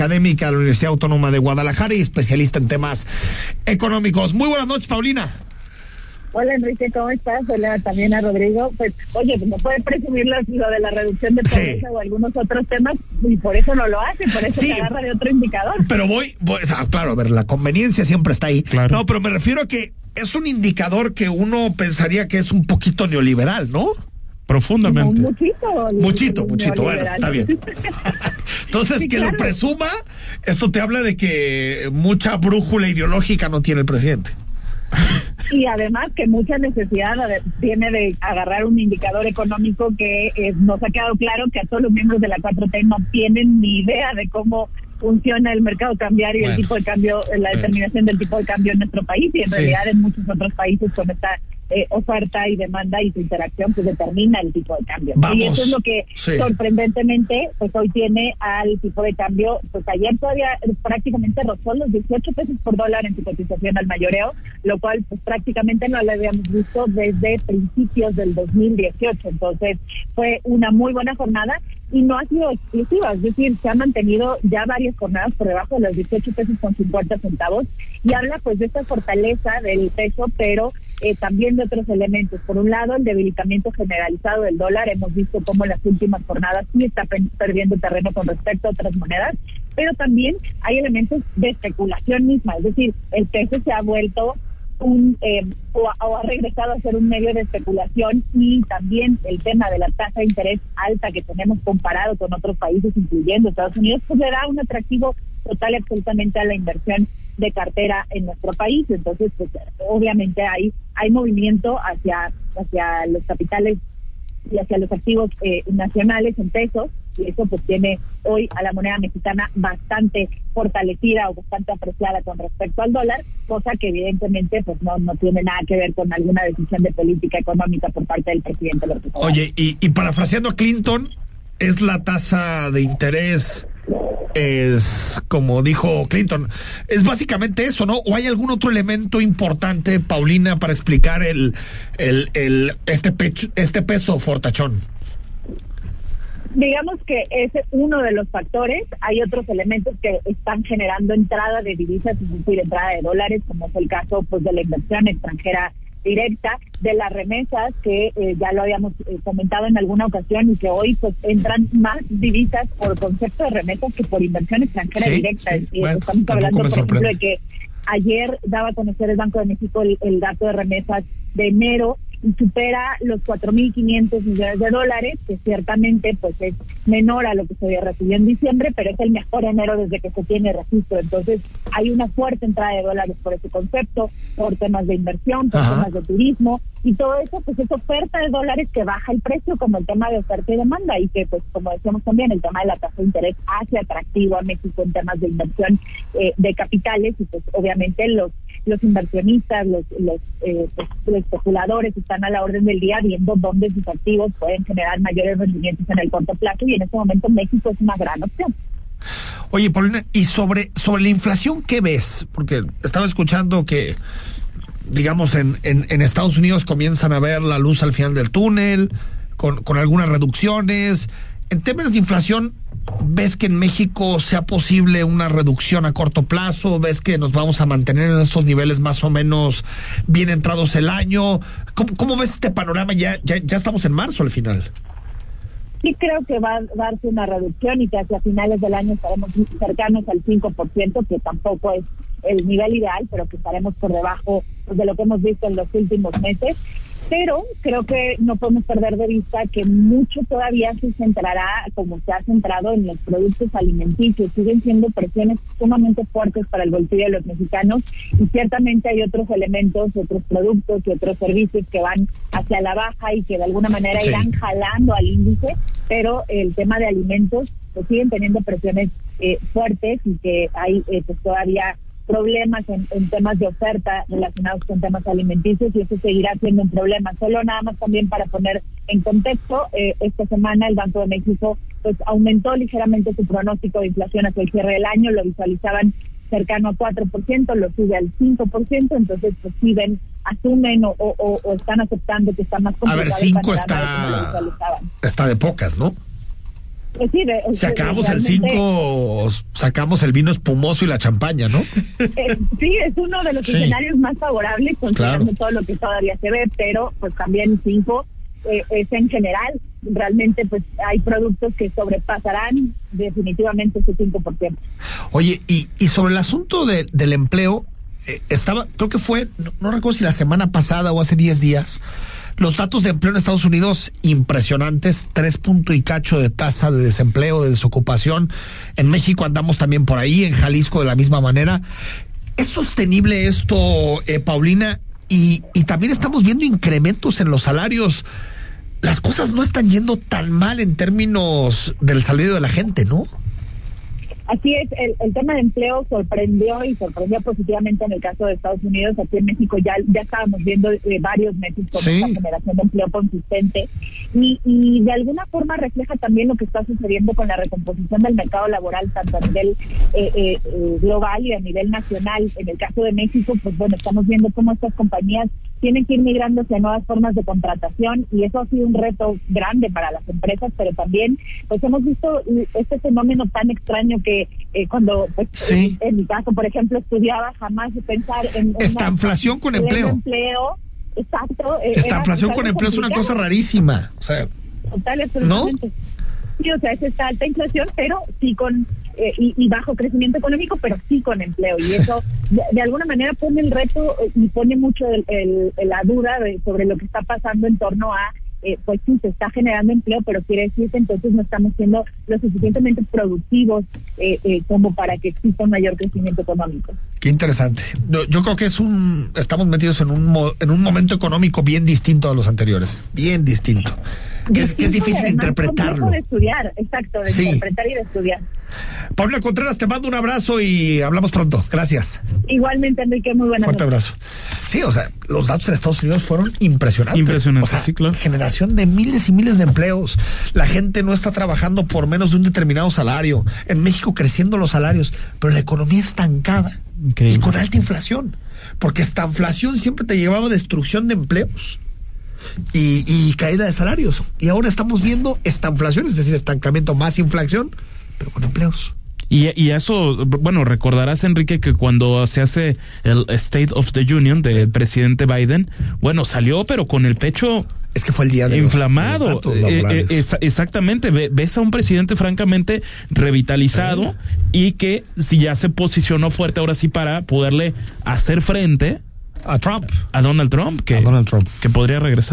académica de la Universidad Autónoma de Guadalajara y especialista en temas económicos. Muy buenas noches, Paulina. Hola Enrique, ¿cómo estás? Hola también a Rodrigo. Pues, oye, no puede presumir lo, de la reducción de pobreza o algunos otros temas y por eso no lo hace, por eso se agarra de otro indicador. Pero voy, voy ah, claro, a ver, la conveniencia siempre está ahí. Claro. No, pero me refiero a que es un indicador que uno pensaría que es un poquito neoliberal, ¿no? Profundamente. muchito. Muchito, muchito. Bueno, está bien. Entonces, que lo presuma, esto te habla de que mucha brújula ideológica no tiene el presidente. Y además que mucha necesidad tiene de agarrar un indicador económico que eh, nos ha quedado claro que a todos los miembros de la 4T no tienen ni idea de cómo funciona el mercado cambiario y el tipo de cambio, la determinación del tipo de cambio en nuestro país y en realidad en muchos otros países con esta eh, oferta y demanda y su interacción pues determina el tipo de cambio. y eso es lo que sorprendentemente pues hoy tiene al tipo de cambio, pues ayer todavía prácticamente rozó los 18 pesos por dólar en su cotización al mayoreo, lo cual pues prácticamente no lo habíamos visto desde principios del 2018. Entonces fue una muy buena jornada y no ha sido exclusiva, es decir, se han mantenido ya varias jornadas por debajo de los 18 pesos con 50 centavos y habla pues de esta fortaleza del peso, pero eh, también de otros elementos. Por un lado, el debilitamiento generalizado del dólar, hemos visto cómo en las últimas jornadas sí está perdiendo terreno con respecto a otras monedas, pero también hay elementos de especulación misma, es decir, el peso se ha vuelto un eh, o, ha regresado a ser un medio de especulación y también el tema de la tasa de interés alta que tenemos comparado con otros países, incluyendo Estados Unidos, pues le da un atractivo total absolutamente a la inversión de cartera en nuestro país. Entonces, pues obviamente hay, hay movimiento hacia, hacia los capitales y hacia los activos eh, nacionales en pesos y eso pues tiene hoy a la moneda mexicana bastante fortalecida o bastante apreciada con respecto al dólar, cosa que evidentemente pues no, no tiene nada que ver con alguna decisión de política económica por parte del presidente López Oye, y, y parafraseando a Clinton, ¿es la tasa de interés es, como dijo Clinton, es básicamente eso, ¿no? ¿O hay algún otro elemento importante, Paulina, para explicar el, el, este, pecho, este peso fortachón? Digamos que es uno de los factores. Hay otros elementos que están generando entrada de divisas, es decir, entrada de dólares, como es el caso pues de la inversión extranjera directa de las remesas que eh, ya lo habíamos eh, comentado en alguna ocasión y que hoy pues entran más divisas por concepto de remesas que por inversión extranjera directa. estamos hablando, por ejemplo, de que ayer daba a conocer el Banco de México el dato de remesas de enero supera los 4.500 millones de dólares, que ciertamente pues es menor a lo que se había recibido en diciembre, pero es el mejor enero desde que se tiene registro. Entonces hay una fuerte entrada de dólares por ese concepto, por temas de inversión, por temas de turismo, y todo eso pues es oferta de dólares que baja el precio como el tema de oferta y demanda y que pues como decíamos también el tema de la tasa de interés hace atractivo a México en temas de inversión eh, de capitales y pues obviamente los los inversionistas, los, los, eh, pues, los especuladores están a la orden del día viendo dónde sus activos pueden generar mayores rendimientos en el corto plazo y en este momento México es una gran opción. Oye, Paulina, y sobre, sobre la inflación, ¿qué ves? Porque estaba escuchando que, digamos, en, en, en Estados Unidos comienzan a ver la luz al final del túnel, con, con algunas reducciones. En términos de inflación, ¿Ves que en México sea posible una reducción a corto plazo? ¿Ves que nos vamos a mantener en estos niveles más o menos bien entrados el año? ¿Cómo, ves este panorama? Ya, ya, ya estamos en marzo al final. Sí creo que va a darse una reducción y que hacia finales del año estaremos cercanos al 5%, que tampoco es el nivel ideal, pero que estaremos por debajo de lo que hemos visto en los últimos meses pero creo que no podemos perder de vista que mucho todavía se centrará, como se ha centrado en los productos alimenticios. Siguen siendo presiones sumamente fuertes para el bolsillo de los mexicanos y ciertamente hay otros elementos, otros productos y otros servicios que van hacia la baja y que de alguna manera irán jalando al índice, pero el tema de alimentos pues siguen teniendo presiones eh, fuertes y que hay eh, pues todavía problemas en, temas de oferta relacionados con temas alimenticios y eso seguirá siendo un problema. Solo nada más también para poner en contexto, eh, esta semana el Banco de México pues aumentó ligeramente su pronóstico de inflación hacia el cierre del año, lo visualizaban cercano a 4%, lo sube al 5%, entonces pues si ven, asumen o, o, están aceptando que está más complicado. A ver, 5 está, está de pocas, ¿no? Pues sí, de- acabamos el realmente, 5, sacamos el vino espumoso y la champaña, ¿no? eh, sí, es uno de los Sí. escenarios más favorables considerando Claro. todo lo que todavía se ve, pero pues también cinco eh, es en general. Realmente pues hay productos que sobrepasarán definitivamente ese 5%. Oye, y, y sobre el asunto de- del empleo, estaba, creo que fue, no, no recuerdo si la semana pasada o hace 10 días, los datos de empleo en Estados Unidos impresionantes, tres punto y cacho de tasa de desempleo, de desocupación. En México andamos también por ahí, en Jalisco de la misma manera. ¿Es sostenible esto, eh, Paulina? Y, y también estamos viendo incrementos en los salarios. Las cosas no están yendo tan mal en términos del salario de la gente, ¿no? Así es, el, el tema de empleo sorprendió y sorprendió positivamente en el caso de Estados Unidos. Aquí en México ya, ya estábamos viendo eh, varios meses con Sí. esta generación de empleo consistente y, y de alguna forma refleja también lo que está sucediendo con la recomposición del mercado laboral, tanto a nivel eh, eh, eh, global y a nivel nacional. En el caso de México, pues bueno, estamos viendo cómo estas compañías tienen que ir migrando hacia nuevas formas de contratación y eso ha sido un reto grande para las empresas, pero también pues hemos visto este fenómeno tan extraño que eh, cuando pues Sí. en, en mi caso, por ejemplo, estudiaba jamás pensar en Esta inflación con empleo. empleo, exacto. eh, Esta inflación con empleo es una cosa rarísima. O sea, Total, absolutamente. Sí, o sea, es esta alta inflación, pero sí con, eh, y, y bajo crecimiento económico, pero sí con empleo. Y eso, de, de alguna manera, pone el reto eh, y pone mucho el, el- la duda de- sobre lo que está pasando en torno a, eh, pues sí, se está generando empleo, pero quiere decir que entonces no estamos siendo lo suficientemente productivos eh, eh, como para que exista un mayor crecimiento económico. qué interesante. Yo, yo creo que es un, estamos metidos en un, mo- en un momento económico bien distinto a los anteriores. Bien distinto. Que es, que es difícil además interpretarlo. de estudiar, exacto, de Sí. interpretar y de estudiar. Paulina Contreras, te mando un abrazo y hablamos pronto. Gracias. Igualmente, Enrique, muy buenas Fuerte noches. abrazo. Sí, o sea, los datos en Estados Unidos fueron impresionantes. Impresionantes, O sea, sí, claro. Generación de miles y miles de empleos. La gente no está trabajando por menos de un determinado salario. En México creciendo los salarios, pero la economía estancada Increíble. y con alta inflación. Porque esta inflación siempre te llevaba a destrucción de empleos. Y, y caída de salarios. Y ahora estamos viendo esta inflación, es decir, estancamiento más inflación, pero con empleos. Y, y eso, bueno, recordarás, Enrique, que cuando se hace el State of the Union del presidente Biden, bueno, salió, pero con el pecho Es que fue el día de inflamado. los Eh, eh, exactamente. Ve- Ves a un presidente francamente revitalizado y que si ya se posicionó fuerte ahora sí para poderle hacer frente a Trump. a Donald Trump, que, A Donald Trump. que podría regresar.